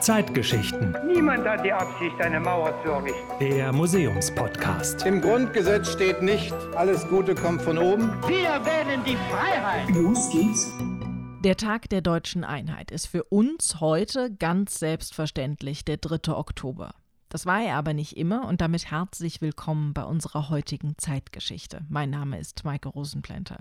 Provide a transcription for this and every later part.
Zeitgeschichten. Niemand hat die Absicht, eine Mauer zu errichten. Der Museumspodcast. Im Grundgesetz steht nicht, alles Gute kommt von oben. Wir wählen die Freiheit. Los geht's. Der Tag der deutschen Einheit ist für uns heute ganz selbstverständlich der 3. Oktober. Das war er aber nicht immer und damit herzlich willkommen bei unserer heutigen Zeitgeschichte. Mein Name ist Maike Rosenplanter.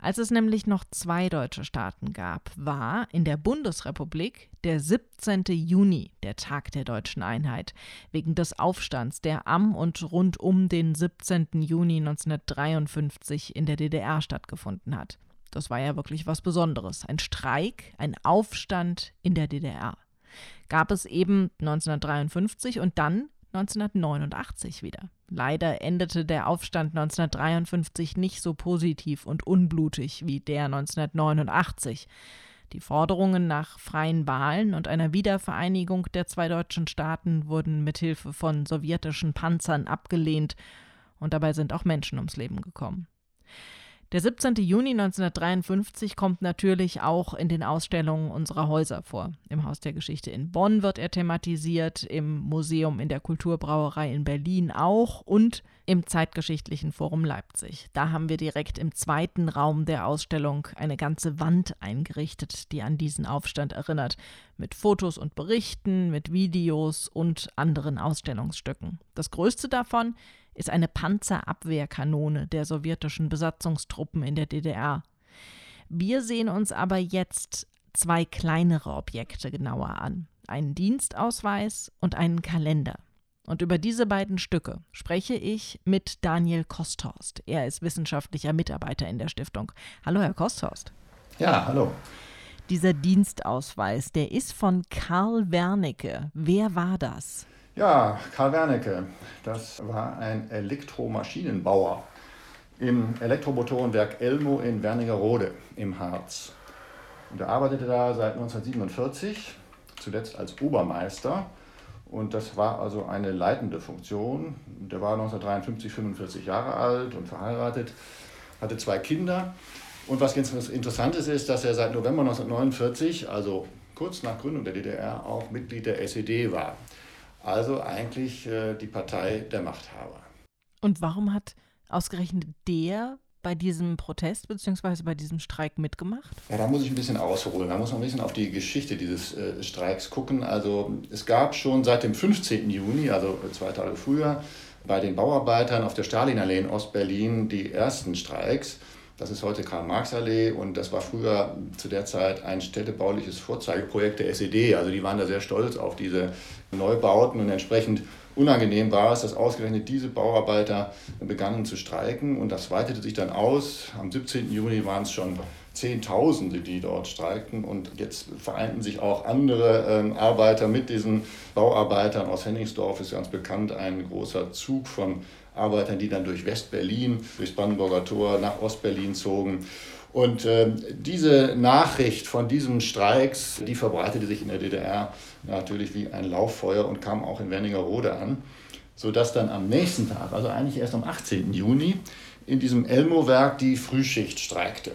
Als es nämlich noch zwei deutsche Staaten gab, war in der Bundesrepublik der 17. Juni der Tag der deutschen Einheit, wegen des Aufstands, der am und rund um den 17. Juni 1953 in der DDR stattgefunden hat. Das war ja wirklich was Besonderes. Ein Streik, ein Aufstand in der DDR gab es eben 1953 und dann 1989 wieder. Leider endete der Aufstand 1953 nicht so positiv und unblutig wie der 1989. Die Forderungen nach freien Wahlen und einer Wiedervereinigung der zwei deutschen Staaten wurden mithilfe von sowjetischen Panzern abgelehnt, und dabei sind auch Menschen ums Leben gekommen. Der 17. Juni 1953 kommt natürlich auch in den Ausstellungen unserer Häuser vor. Im Haus der Geschichte in Bonn wird er thematisiert, im Museum in der Kulturbrauerei in Berlin auch und im Zeitgeschichtlichen Forum Leipzig. Da haben wir direkt im zweiten Raum der Ausstellung eine ganze Wand eingerichtet, die an diesen Aufstand erinnert, mit Fotos und Berichten, mit Videos und anderen Ausstellungsstücken. Das größte davon ist eine Panzerabwehrkanone der sowjetischen Besatzungstruppen in der DDR. Wir sehen uns aber jetzt zwei kleinere Objekte genauer an, einen Dienstausweis und einen Kalender. Und über diese beiden Stücke spreche ich mit Daniel Kosthorst. Er ist wissenschaftlicher Mitarbeiter in der Stiftung. Hallo, Herr Kosthorst. Ja, hallo. Dieser Dienstausweis, der ist von Karl Wernicke. Wer war das? Ja, Karl Wernicke, das war ein Elektromaschinenbauer im Elektromotorenwerk Elmo in Wernigerode im Harz. Und er arbeitete da seit 1947, zuletzt als Obermeister. Und das war also eine leitende Funktion. Der war 1953 45 Jahre alt und verheiratet, hatte zwei Kinder. Und was ganz Interessantes ist, dass er seit November 1949, also kurz nach Gründung der DDR, auch Mitglied der SED war. Also eigentlich äh, die Partei der Machthaber. Und warum hat ausgerechnet der bei diesem Protest bzw. bei diesem Streik mitgemacht? Ja, da muss ich ein bisschen ausholen. Da muss man ein bisschen auf die Geschichte dieses äh, Streiks gucken. Also es gab schon seit dem 15. Juni, also zwei Tage früher, bei den Bauarbeitern auf der Stalinallee in Ostberlin die ersten Streiks. Das ist heute Karl-Marx-Allee und das war früher zu der Zeit ein städtebauliches Vorzeigeprojekt der SED. Also die waren da sehr stolz auf diese Neubauten und entsprechend unangenehm war es, dass ausgerechnet diese Bauarbeiter begannen zu streiken und das weitete sich dann aus. Am 17. Juni waren es schon Zehntausende, die dort streikten und jetzt vereinten sich auch andere ähm, Arbeiter mit diesen Bauarbeitern aus Henningsdorf, ist ganz bekannt, ein großer Zug von Arbeitern, die dann durch West-Berlin, durchs Brandenburger Tor nach Ost-Berlin zogen. Und äh, diese Nachricht von diesen Streiks, die verbreitete sich in der DDR natürlich wie ein Lauffeuer und kam auch in Wernigerode an, sodass dann am nächsten Tag, also eigentlich erst am 18. Juni, in diesem Elmo-Werk die Frühschicht streikte.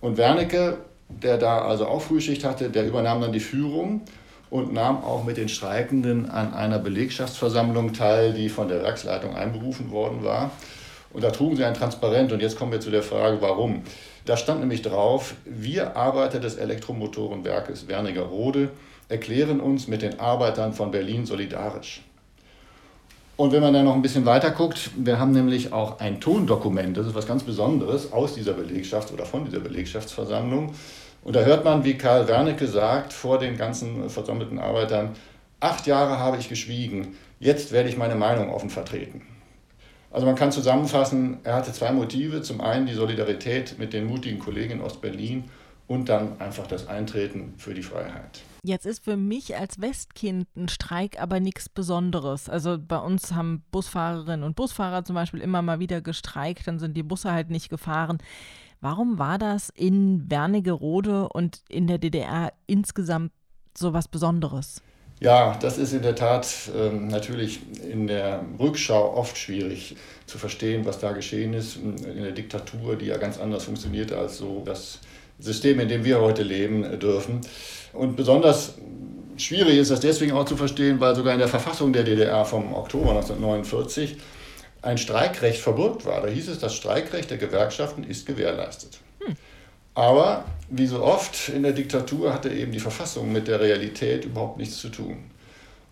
Und Wernicke, der da also auch Frühschicht hatte, der übernahm dann die Führung und nahm auch mit den Streikenden an einer Belegschaftsversammlung teil, die von der Werksleitung einberufen worden war. Und da trugen sie ein Transparent und jetzt kommen wir zu der Frage, warum. Da stand nämlich drauf, wir Arbeiter des Elektromotorenwerkes Wernigerode erklären uns mit den Arbeitern von Berlin solidarisch. Und wenn man dann noch ein bisschen weiter guckt, wir haben nämlich auch ein Tondokument, das ist was ganz Besonderes aus dieser Belegschaft oder von dieser Belegschaftsversammlung. Und da hört man, wie Karl Wernicke sagt vor den ganzen versammelten Arbeitern, acht Jahre habe ich geschwiegen, jetzt werde ich meine Meinung offen vertreten. Also man kann zusammenfassen, er hatte zwei Motive. Zum einen die Solidarität mit den mutigen Kollegen in Ostberlin und dann einfach das Eintreten für die Freiheit. Jetzt ist für mich als Westkind ein Streik aber nichts Besonderes. Also bei uns haben Busfahrerinnen und Busfahrer zum Beispiel immer mal wieder gestreikt, dann sind die Busse halt nicht gefahren. Warum war das in Wernigerode und in der DDR insgesamt so was Besonderes? Ja, das ist in der Tat ähm, natürlich in der Rückschau oft schwierig zu verstehen, was da geschehen ist. In der Diktatur, die ja ganz anders funktionierte als so das System, in dem wir heute leben dürfen. Und besonders schwierig ist das deswegen auch zu verstehen, weil sogar in der Verfassung der DDR vom Oktober 1949 ein Streikrecht verbürgt war. Da hieß es, das Streikrecht der Gewerkschaften ist gewährleistet. Aber wie so oft in der Diktatur hatte eben die Verfassung mit der Realität überhaupt nichts zu tun.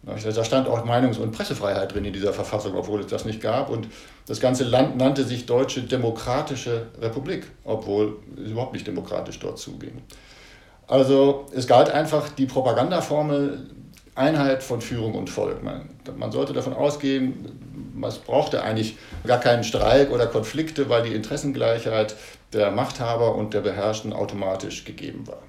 Da stand auch Meinungs- und Pressefreiheit drin in dieser Verfassung, obwohl es das nicht gab. Und das ganze Land nannte sich Deutsche Demokratische Republik, obwohl es überhaupt nicht demokratisch dort zuging. Also es galt einfach die Propagandaformel Einheit von Führung und Volk. Man, man sollte davon ausgehen, man brauchte eigentlich gar keinen Streik oder Konflikte, weil die Interessengleichheit der Machthaber und der Beherrschten automatisch gegeben war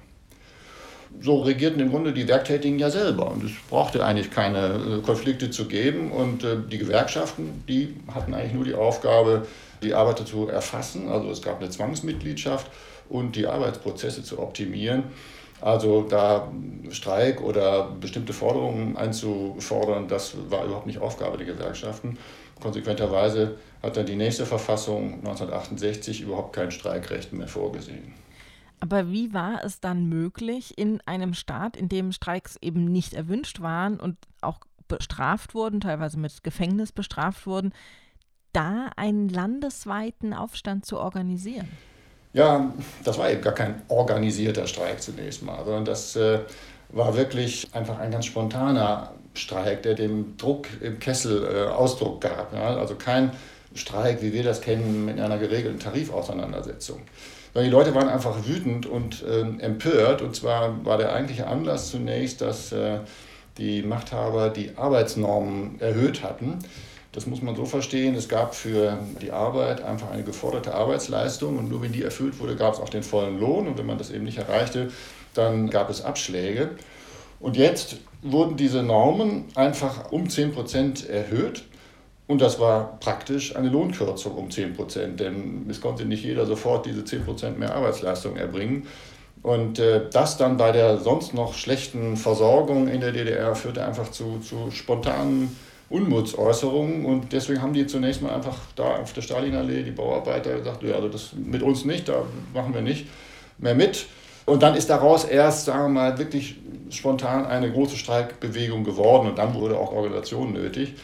so regierten im Grunde die Werktätigen ja selber. Und es brauchte eigentlich keine äh, Konflikte zu geben. Und äh, die Gewerkschaften, die hatten eigentlich nur die Aufgabe, die Arbeiter zu erfassen. Also es gab eine Zwangsmitgliedschaft und die Arbeitsprozesse zu optimieren. Also da Streik oder bestimmte Forderungen einzufordern, das war überhaupt nicht Aufgabe der Gewerkschaften. Konsequenterweise hat dann die nächste Verfassung 1968 überhaupt kein Streikrecht mehr vorgesehen. Aber wie war es dann möglich, in einem Staat, in dem Streiks eben nicht erwünscht waren und auch bestraft wurden, teilweise mit Gefängnis bestraft wurden, da einen landesweiten Aufstand zu organisieren? Ja, das war eben gar kein organisierter Streik zunächst mal, sondern das äh, war wirklich einfach ein ganz spontaner Streik, der dem Druck im Kessel äh, Ausdruck gab. Ja? Also kein Streik, wie wir das kennen, mit einer geregelten Tarifauseinandersetzung sondern die Leute waren einfach wütend und äh, empört. Und zwar war der eigentliche Anlass zunächst, dass äh, die Machthaber die Arbeitsnormen erhöht hatten. Das muss man so verstehen, es gab für die Arbeit einfach eine geforderte Arbeitsleistung und nur wenn die erfüllt wurde, gab es auch den vollen Lohn und wenn man das eben nicht erreichte, dann gab es Abschläge. Und jetzt wurden diese Normen einfach um 10 Prozent erhöht und das war praktisch eine Lohnkürzung um 10 Prozent, denn es konnte nicht jeder sofort diese 10 Prozent mehr Arbeitsleistung erbringen. Und äh, das dann bei der sonst noch schlechten Versorgung in der DDR führte einfach zu, zu spontanen Unmutsäußerungen. Und deswegen haben die zunächst mal einfach da auf der Stalinallee, die Bauarbeiter, gesagt, ja, also das mit uns nicht, da machen wir nicht mehr mit. Und dann ist daraus erst, sagen wir mal, wirklich spontan eine große Streikbewegung geworden und dann wurde auch Organisation nötig.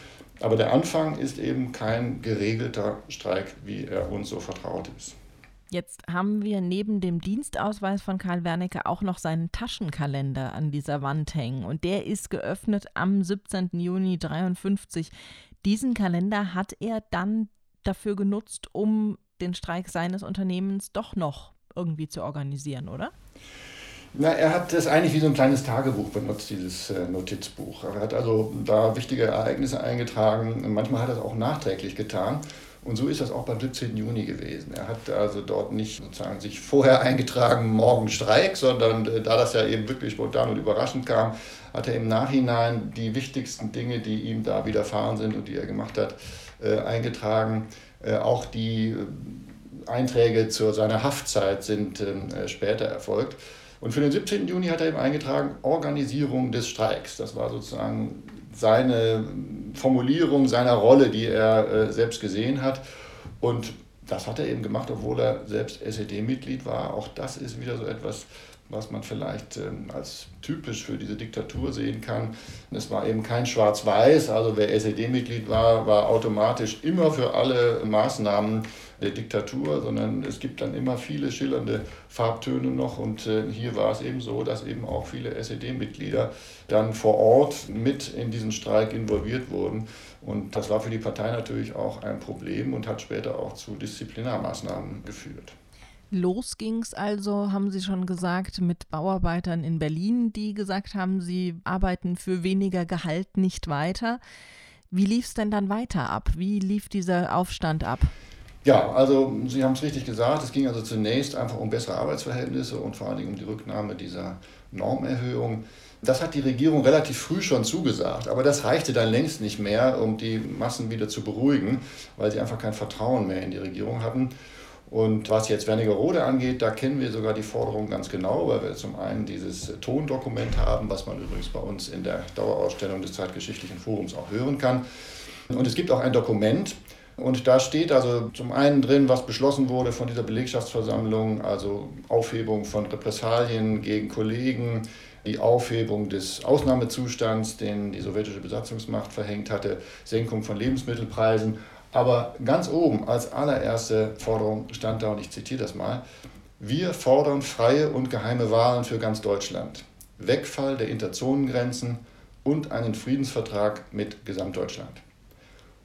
Aber der Anfang ist eben kein geregelter Streik, wie er uns so vertraut ist. Jetzt haben wir neben dem Dienstausweis von Karl Wernicke auch noch seinen Taschenkalender an dieser Wand hängen. Und der ist geöffnet am 17. Juni 1953. Diesen Kalender hat er dann dafür genutzt, um den Streik seines Unternehmens doch noch irgendwie zu organisieren, oder? Na, er hat das eigentlich wie so ein kleines Tagebuch benutzt, dieses äh, Notizbuch. Er hat also da wichtige Ereignisse eingetragen. Manchmal hat er es auch nachträglich getan. Und so ist das auch beim 17. Juni gewesen. Er hat also dort nicht sozusagen sich vorher eingetragen, morgen Streik, sondern äh, da das ja eben wirklich spontan und überraschend kam, hat er im Nachhinein die wichtigsten Dinge, die ihm da widerfahren sind und die er gemacht hat, äh, eingetragen. Äh, auch die äh, Einträge zu seiner Haftzeit sind ähm, äh, später erfolgt. Und für den 17. Juni hat er eben eingetragen, Organisierung des Streiks. Das war sozusagen seine Formulierung seiner Rolle, die er äh, selbst gesehen hat. Und das hat er eben gemacht, obwohl er selbst SED-Mitglied war. Auch das ist wieder so etwas, was man vielleicht ähm, als typisch für diese Diktatur sehen kann. Es war eben kein Schwarz-Weiß, also wer SED-Mitglied war, war automatisch immer für alle Maßnahmen der Diktatur, sondern es gibt dann immer viele schillernde Farbtöne noch. Und äh, hier war es eben so, dass eben auch viele SED-Mitglieder dann vor Ort mit in diesen Streik involviert wurden. Und das war für die Partei natürlich auch ein Problem und hat später auch zu Disziplinarmaßnahmen geführt. Los ging es also, haben Sie schon gesagt, mit Bauarbeitern in Berlin, die gesagt haben, sie arbeiten für weniger Gehalt nicht weiter. Wie lief es denn dann weiter ab? Wie lief dieser Aufstand ab? Ja, also Sie haben es richtig gesagt. Es ging also zunächst einfach um bessere Arbeitsverhältnisse und vor allen Dingen um die Rücknahme dieser Normerhöhung. Das hat die Regierung relativ früh schon zugesagt, aber das reichte dann längst nicht mehr, um die Massen wieder zu beruhigen, weil sie einfach kein Vertrauen mehr in die Regierung hatten. Und was jetzt Wernigerode angeht, da kennen wir sogar die Forderung ganz genau, weil wir zum einen dieses Tondokument haben, was man übrigens bei uns in der Dauerausstellung des Zeitgeschichtlichen Forums auch hören kann. Und es gibt auch ein Dokument, Und da steht also zum einen drin, was beschlossen wurde von dieser Belegschaftsversammlung, also Aufhebung von Repressalien gegen Kollegen, die Aufhebung des Ausnahmezustands, den die sowjetische Besatzungsmacht verhängt hatte, Senkung von Lebensmittelpreisen. Aber ganz oben als allererste Forderung stand da, und ich zitiere das mal, wir fordern freie und geheime Wahlen für ganz Deutschland, Wegfall der Interzonengrenzen und einen Friedensvertrag mit Gesamtdeutschland.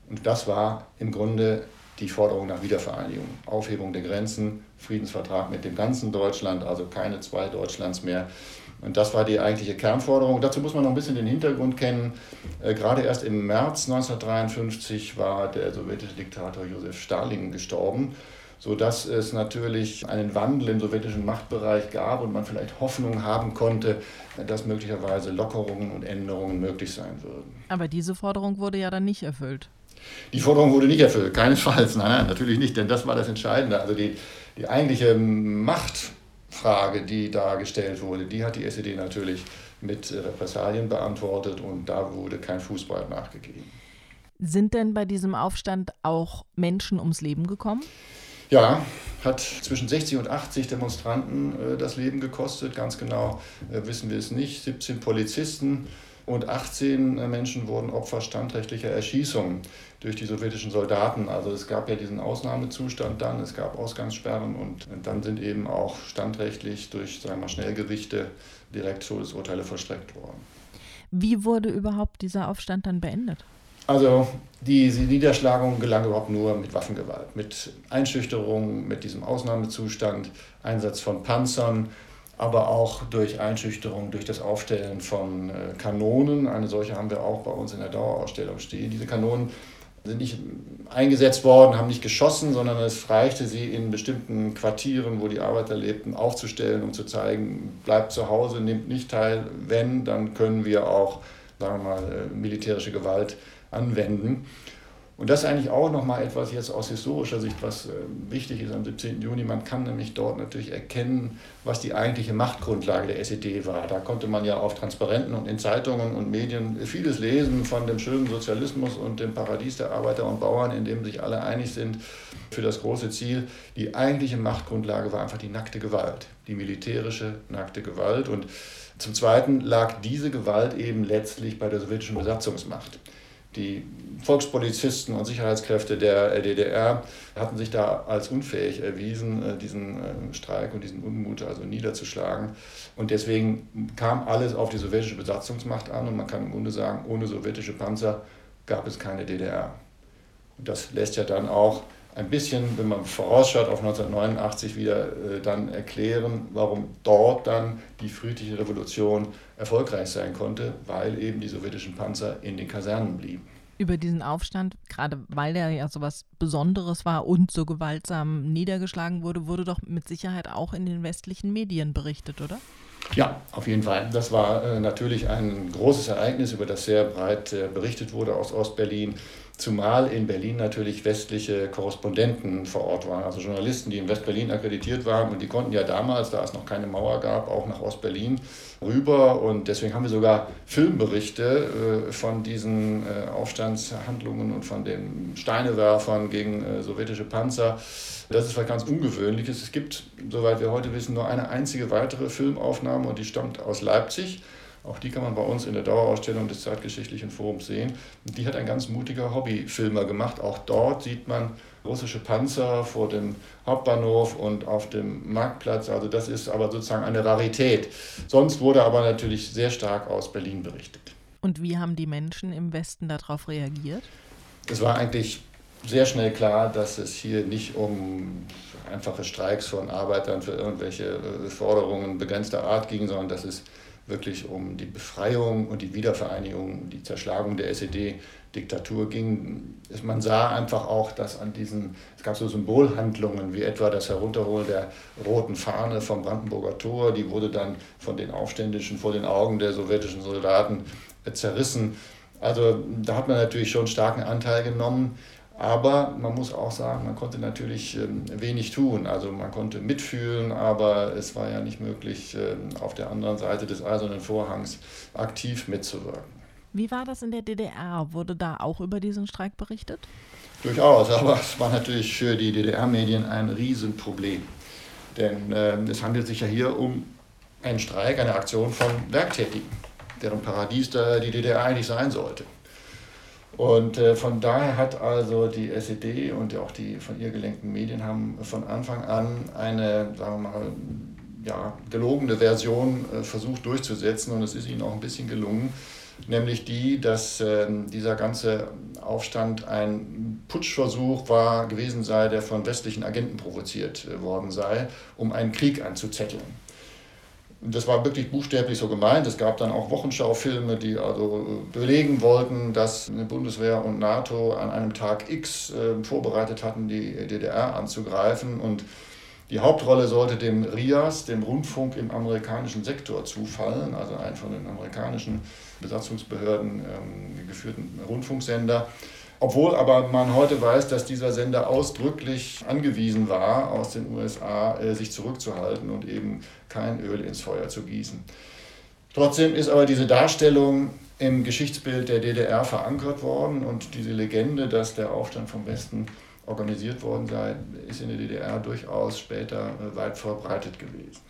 Und das war im Grunde die Forderung nach Wiedervereinigung, Aufhebung der Grenzen, Friedensvertrag mit dem ganzen Deutschland, also keine zwei Deutschlands mehr. Und das war die eigentliche Kernforderung. Dazu muss man noch ein bisschen den Hintergrund kennen. Äh, gerade erst im März 1953 war der sowjetische Diktator Josef Stalin gestorben, sodass es natürlich einen Wandel im sowjetischen Machtbereich gab und man vielleicht Hoffnung haben konnte, dass möglicherweise Lockerungen und Änderungen möglich sein würden. Aber diese Forderung wurde ja dann nicht erfüllt. Die Forderung wurde nicht erfüllt, keinesfalls. Nein, nein, natürlich nicht, denn das war das Entscheidende. Also die, die eigentliche Machtfrage, die da gestellt wurde, die hat die SED natürlich mit Repressalien beantwortet und da wurde kein Fußball nachgegeben. Sind denn bei diesem Aufstand auch Menschen ums Leben gekommen? Ja, hat zwischen 60 und 80 Demonstranten äh, das Leben gekostet. Ganz genau äh, wissen wir es nicht. 17 Polizisten und 18 äh, Menschen wurden Opfer standrechtlicher Erschießungen durch die sowjetischen Soldaten. Also es gab ja diesen Ausnahmezustand dann, es gab Ausgangssperren und dann sind eben auch standrechtlich durch sagen wir, Schnellgerichte direkt Todesurteile vollstreckt worden. Wie wurde überhaupt dieser Aufstand dann beendet? Also diese Niederschlagung gelang überhaupt nur mit Waffengewalt, mit Einschüchterung, mit diesem Ausnahmezustand, Einsatz von Panzern, aber auch durch Einschüchterung, durch das Aufstellen von äh, Kanonen. Eine solche haben wir auch bei uns in der Dauerausstellung stehen. Diese Kanonen sind nicht eingesetzt worden, haben nicht geschossen, sondern es reichte sie in bestimmten Quartieren, wo die Arbeiter lebten, aufzustellen, um zu zeigen, bleibt zu Hause, nehmt nicht teil, wenn, dann können wir auch, sagen wir mal, äh, militärische Gewalt anwenden. Und das ist eigentlich auch nochmal etwas jetzt aus historischer Sicht, was äh, wichtig ist am 17. Juni. Man kann nämlich dort natürlich erkennen, was die eigentliche Machtgrundlage der SED war. Da konnte man ja auf Transparenten und in Zeitungen und Medien vieles lesen von dem schönen Sozialismus und dem Paradies der Arbeiter und Bauern, in dem sich alle einig sind für das große Ziel. Die eigentliche Machtgrundlage war einfach die nackte Gewalt, die militärische nackte Gewalt. Und zum Zweiten lag diese Gewalt eben letztlich bei der sowjetischen Besatzungsmacht. Die Volkspolizisten und Sicherheitskräfte der DDR hatten sich da als unfähig erwiesen, äh, diesen äh, Streik und diesen Unmut also niederzuschlagen. Und deswegen kam alles auf die sowjetische Besatzungsmacht an und man kann im Grunde sagen, ohne sowjetische Panzer gab es keine DDR. Und das lässt ja dann auch ein bisschen, wenn man vorausschaut auf 1989 wieder, äh, dann erklären, warum dort dann die friedliche Revolution erfolgreich sein konnte, weil eben die sowjetischen Panzer in den Kasernen blieben. Über diesen Aufstand, gerade weil der ja so was Besonderes war und so gewaltsam niedergeschlagen wurde, wurde doch mit Sicherheit auch in den westlichen Medien berichtet, oder? Ja, auf jeden Fall. Das war äh, natürlich ein großes Ereignis, über das sehr breit äh, berichtet wurde aus Ostberlin. Zumal in Berlin natürlich westliche Korrespondenten vor Ort waren, also Journalisten, die in Westberlin akkreditiert waren. Und die konnten ja damals, da es noch keine Mauer gab, auch nach Ostberlin rüber. Und deswegen haben wir sogar Filmberichte äh, von diesen äh, Aufstandshandlungen und von den Steinewerfern gegen äh, sowjetische Panzer. Das ist was ganz Ungewöhnliches. Es gibt, soweit wir heute wissen, nur eine einzige weitere Filmaufnahme und die stammt aus Leipzig. Auch die kann man bei uns in der Dauerausstellung des Zeitgeschichtlichen Forums sehen. Die hat ein ganz mutiger Hobbyfilmer gemacht. Auch dort sieht man russische Panzer vor dem Hauptbahnhof und auf dem Marktplatz. Also das ist aber sozusagen eine Rarität. Sonst wurde aber natürlich sehr stark aus Berlin berichtet. Und wie haben die Menschen im Westen darauf reagiert? Es war eigentlich sehr schnell klar, dass es hier nicht um einfache Streiks von Arbeitern für irgendwelche äh, Forderungen begrenzter Art ging, sondern dass es wirklich um die Befreiung und die Wiedervereinigung, die Zerschlagung der SED-Diktatur ging. Man sah einfach auch, dass an diesen, es gab so Symbolhandlungen, wie etwa das Herunterholen der roten Fahne vom Brandenburger Tor, die wurde dann von den Aufständischen vor den Augen der sowjetischen Soldaten zerrissen. Also da hat man natürlich schon starken Anteil genommen. Aber man muss auch sagen, man konnte natürlich ähm, wenig tun. Also man konnte mitfühlen, aber es war ja nicht möglich, ähm, auf der anderen Seite des Eisernen Vorhangs aktiv mitzuwirken. Wie war das in der DDR? Wurde da auch über diesen Streik berichtet? Durchaus, aber es war natürlich für die DDR-Medien ein Riesenproblem. Denn äh, es handelt sich ja hier um einen Streik, eine Aktion von Werktätigen, deren Paradies da die DDR eigentlich sein sollte. Und äh, von daher hat also die SED und auch die von ihr gelenkten Medien haben von Anfang an eine, sagen wir mal, ja, gelogene Version äh, versucht durchzusetzen und es ist ihnen auch ein bisschen gelungen, nämlich die, dass äh, dieser ganze Aufstand ein Putschversuch war gewesen sei, der von westlichen Agenten provoziert äh, worden sei, um einen Krieg anzuzetteln. Das war wirklich buchstäblich so gemeint. Es gab dann auch Wochenschaufilme, die also äh, belegen wollten, dass Bundeswehr und NATO an einem Tag X äh, vorbereitet hatten, die DDR anzugreifen. Und die Hauptrolle sollte dem RIAS, dem Rundfunk im amerikanischen Sektor, zufallen, also ein von den amerikanischen Besatzungsbehörden ähm, geführten Rundfunksender. Obwohl aber man heute weiß, dass dieser Sender ausdrücklich angewiesen war, aus den USA äh, sich zurückzuhalten und eben kein Öl ins Feuer zu gießen. Trotzdem ist aber diese Darstellung im Geschichtsbild der DDR verankert worden und diese Legende, dass der Aufstand vom Westen organisiert worden sei, ist in der DDR durchaus später äh, weit verbreitet gewesen.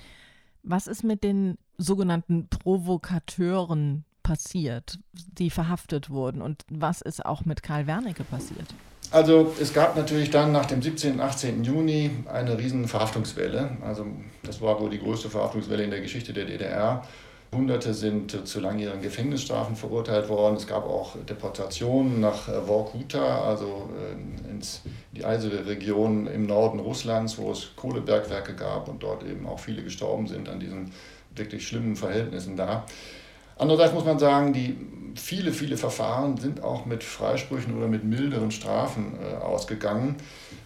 Was ist mit den sogenannten Provokateuren passiert, die verhaftet wurden? Und was ist auch mit Karl Wernicke passiert? Also es gab natürlich dann nach dem 17. und 18. Juni eine riesen Verhaftungswelle. Also das war wohl die größte Verhaftungswelle in der Geschichte der DDR. Hunderte sind zu langjährigen Gefängnisstrafen verurteilt worden. Es gab auch Deportationen nach äh, Vorkuta, also äh, ins, die eiserne Region im Norden Russlands, wo es Kohlebergwerke gab und dort eben auch viele gestorben sind an diesen wirklich schlimmen Verhältnissen da. Andererseits muss man sagen, die viele, viele Verfahren sind auch mit Freisprüchen oder mit milderen Strafen äh, ausgegangen.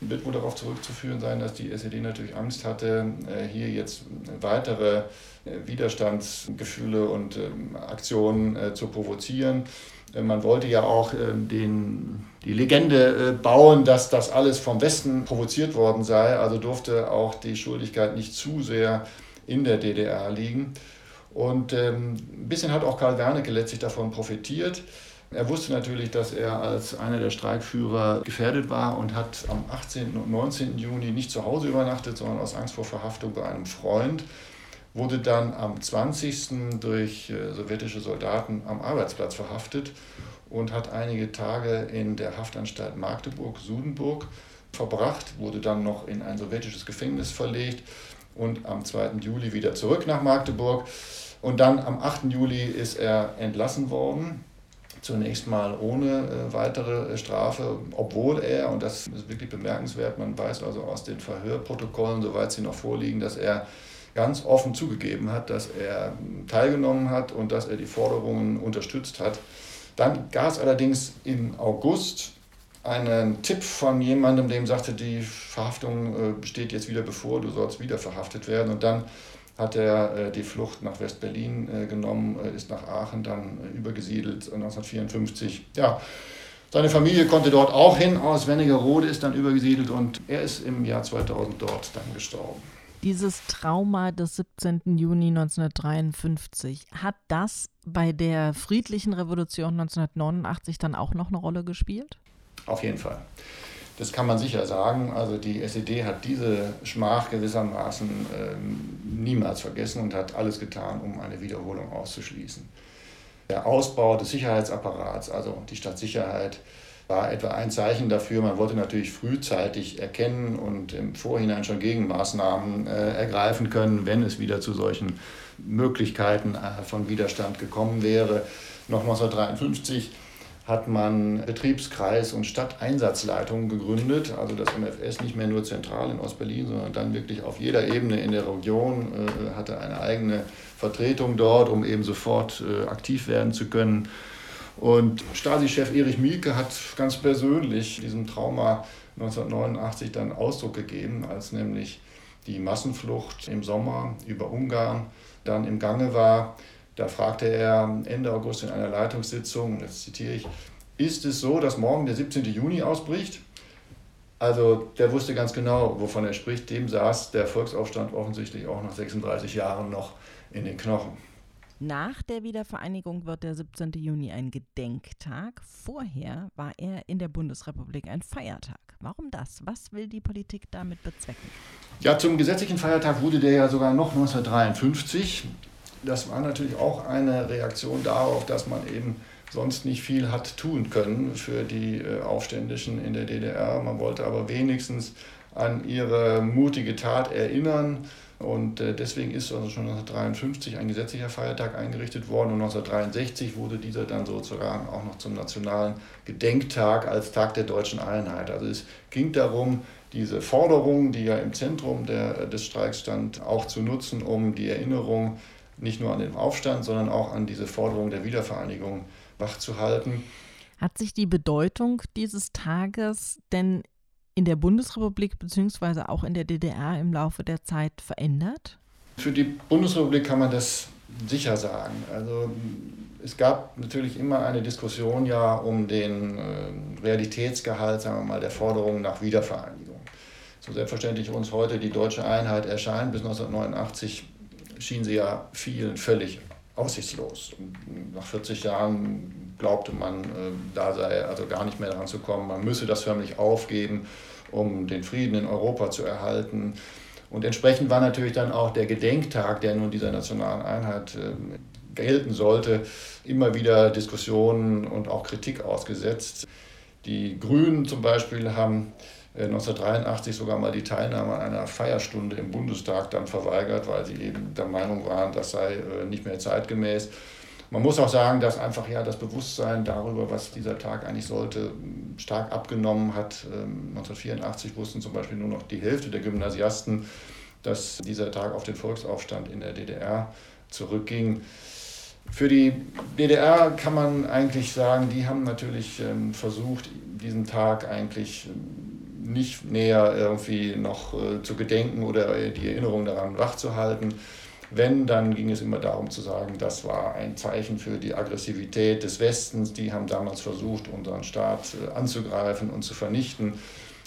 Wird wohl darauf zurückzuführen sein, dass die SED natürlich Angst hatte, äh, hier jetzt weitere äh, Widerstandsgefühle und ähm, Aktionen äh, zu provozieren. Äh, man wollte ja auch ähm, den, die Legende äh, bauen, dass das alles vom Westen provoziert worden sei. Also durfte auch die Schuldigkeit nicht zu sehr in der DDR liegen. Und ähm, ein bisschen hat auch Karl Wernicke letztlich davon profitiert. Er wusste natürlich, dass er als einer der Streikführer gefährdet war und hat am 18. und 19. Juni nicht zu Hause übernachtet, sondern aus Angst vor Verhaftung bei einem Freund. Wurde dann am 20. durch äh, sowjetische Soldaten am Arbeitsplatz verhaftet und hat einige Tage in der Haftanstalt Magdeburg-Sudenburg verbracht, wurde dann noch in ein sowjetisches Gefängnis verlegt und am 2. Juli wieder zurück nach Magdeburg. Und dann am 8. Juli ist er entlassen worden. Zunächst mal ohne äh, weitere äh, Strafe, obwohl er, und das ist wirklich bemerkenswert, man weiß also aus den Verhörprotokollen, soweit sie noch vorliegen, dass er ganz offen zugegeben hat, dass er teilgenommen hat und dass er die Forderungen unterstützt hat. Dann gab es allerdings im August einen Tipp von jemandem, dem sagte, die Verhaftung äh, besteht jetzt wieder bevor, du sollst wieder verhaftet werden. Und dann hat er äh, die Flucht nach West-Berlin äh, genommen, äh, ist nach Aachen dann übergesiedelt 1954. Ja, seine Familie konnte dort auch hin, aus Wernigerode ist dann übergesiedelt und er ist im Jahr 2000 dort dann gestorben. Dieses Trauma des 17. Juni 1953, hat das bei der friedlichen Revolution 1989 dann auch noch eine Rolle gespielt? Auf jeden Fall. Das kann man sicher sagen. Also die SED hat diese Schmach gewissermaßen äh, niemals vergessen und hat alles getan, um eine Wiederholung auszuschließen. Der Ausbau des Sicherheitsapparats, also die Stadtsicherheit, war etwa ein Zeichen dafür. Man wollte natürlich frühzeitig erkennen und im Vorhinein schon Gegenmaßnahmen äh, ergreifen können, wenn es wieder zu solchen Möglichkeiten äh, von Widerstand gekommen wäre. Noch 1953 hat man Betriebskreis und Stadteinsatzleitungen gegründet, also das MFS nicht mehr nur zentral in Ostberlin, sondern dann wirklich auf jeder Ebene in der Region, äh, hatte eine eigene Vertretung dort, um eben sofort äh, aktiv werden zu können. Und Stasi-Chef Erich Mielke hat ganz persönlich diesem Trauma 1989 dann Ausdruck gegeben, als nämlich die Massenflucht im Sommer über Ungarn dann im Gange war da fragte er Ende August in einer Leitungssitzung, jetzt zitiere ich, ist es so, dass morgen der 17. Juni ausbricht? Also der wusste ganz genau, wovon er spricht. Dem saß der Volksaufstand offensichtlich auch nach 36 Jahren noch in den Knochen. Nach der Wiedervereinigung wird der 17. Juni ein Gedenktag. Vorher war er in der Bundesrepublik ein Feiertag. Warum das? Was will die Politik damit bezwecken? Ja, zum gesetzlichen Feiertag wurde der ja sogar noch 1953. Das war natürlich auch eine Reaktion darauf, dass man eben sonst nicht viel hat tun können für die äh, Aufständischen in der DDR. Man wollte aber wenigstens an ihre mutige Tat erinnern. Und äh, deswegen ist also schon 1953 ein gesetzlicher Feiertag eingerichtet worden und 1963 wurde dieser dann sozusagen auch noch zum nationalen Gedenktag als Tag der deutschen Einheit. Also es ging darum, diese Forderung, die ja im Zentrum der, des Streiks stand, auch zu nutzen, um die Erinnerung nicht nur an den Aufstand, sondern auch an diese Forderung der Wiedervereinigung wachzuhalten. Hat sich die Bedeutung dieses Tages denn in der Bundesrepublik bzw. auch in der DDR im Laufe der Zeit verändert? Für die Bundesrepublik kann man das sicher sagen. Also es gab natürlich immer eine Diskussion ja um den äh, Realitätsgehalt, sagen wir mal, der Forderungen nach Wiedervereinigung. So selbstverständlich uns heute die deutsche Einheit erscheint, bis 1989 schien sie ja vielen völlig aussichtslos. Nach 40 Jahren glaubte man, äh, da sei also gar nicht mehr daran zu kommen. Man müsse das förmlich aufgeben, um den Frieden in Europa zu erhalten. Und entsprechend war natürlich dann auch der Gedenktag, der nun dieser nationalen Einheit äh, gelten sollte, immer wieder Diskussionen und auch Kritik ausgesetzt. Die Grünen zum Beispiel haben 1983 äh, sogar mal die Teilnahme an einer Feierstunde im Bundestag dann verweigert, weil sie eben der Meinung waren, das sei äh, nicht mehr zeitgemäß. Man muss auch sagen, dass einfach ja das Bewusstsein darüber, was dieser Tag eigentlich sollte, stark abgenommen hat. 1984 ähm, wussten zum Beispiel nur noch die Hälfte der Gymnasiasten, dass dieser Tag auf den Volksaufstand in der DDR zurückging. Für die DDR kann man eigentlich sagen, die haben natürlich ähm, versucht, diesen Tag eigentlich nicht näher irgendwie noch äh, zu gedenken oder die Erinnerung daran wachzuhalten. Wenn, dann ging es immer darum zu sagen, das war ein Zeichen für die Aggressivität des Westens. Die haben damals versucht, unseren Staat äh, anzugreifen und zu vernichten.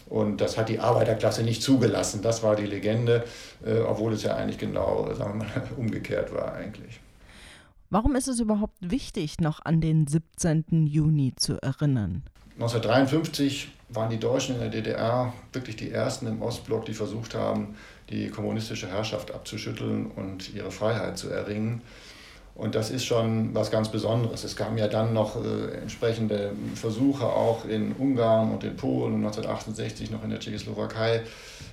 Und das hat die Arbeiterklasse nicht zugelassen. Das war die Legende, äh, obwohl es ja eigentlich genau sagen wir mal, umgekehrt war eigentlich. Warum ist es überhaupt wichtig, noch an den 17. Juni zu erinnern? 1953 waren die Deutschen in der DDR wirklich die ersten im Ostblock, die versucht haben, die kommunistische Herrschaft abzuschütteln und ihre Freiheit zu erringen. Und das ist schon was ganz Besonderes. Es kamen ja dann noch äh, entsprechende Versuche auch in Ungarn und in Polen, 1968 noch in der Tschechoslowakei,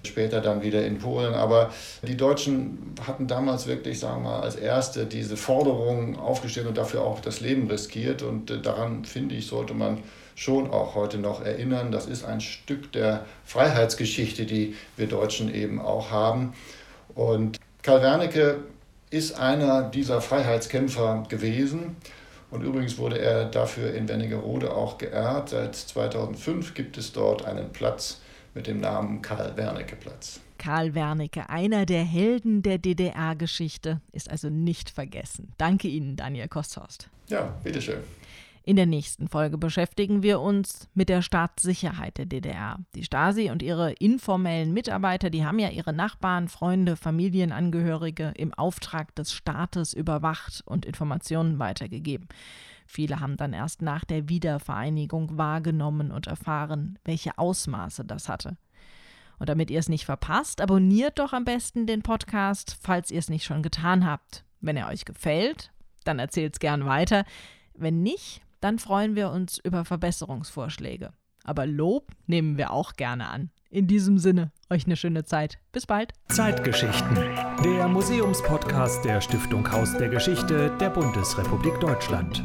später dann wieder in Polen. Aber die Deutschen hatten damals wirklich, sagen wir mal, als Erste diese Forderungen aufgestellt und dafür auch das Leben riskiert. Und äh, daran, finde ich, sollte man schon auch heute noch erinnern. Das ist ein Stück der Freiheitsgeschichte, die wir Deutschen eben auch haben. Und Karl Wernicke ist einer dieser Freiheitskämpfer gewesen. Und übrigens wurde er dafür in Wernigerode auch geehrt. Seit 2005 gibt es dort einen Platz mit dem Namen Karl-Wernicke-Platz. Karl Wernicke, einer der Helden der DDR-Geschichte, ist also nicht vergessen. Danke Ihnen, Daniel Kosthorst. Ja, bitteschön. In der nächsten Folge beschäftigen wir uns mit der Staatssicherheit der DDR. Die Stasi und ihre informellen Mitarbeiter, die haben ja ihre Nachbarn, Freunde, Familienangehörige im Auftrag des Staates überwacht und Informationen weitergegeben. Viele haben dann erst nach der Wiedervereinigung wahrgenommen und erfahren, welche Ausmaße das hatte. Und damit ihr es nicht verpasst, abonniert doch am besten den Podcast, falls ihr es nicht schon getan habt. Wenn er euch gefällt, dann erzählt es gern weiter. Wenn nicht, dann freuen wir uns über Verbesserungsvorschläge. Aber Lob nehmen wir auch gerne an. In diesem Sinne, euch eine schöne Zeit. Bis bald. Zeitgeschichten. Der Museumspodcast der Stiftung Haus der Geschichte der Bundesrepublik Deutschland.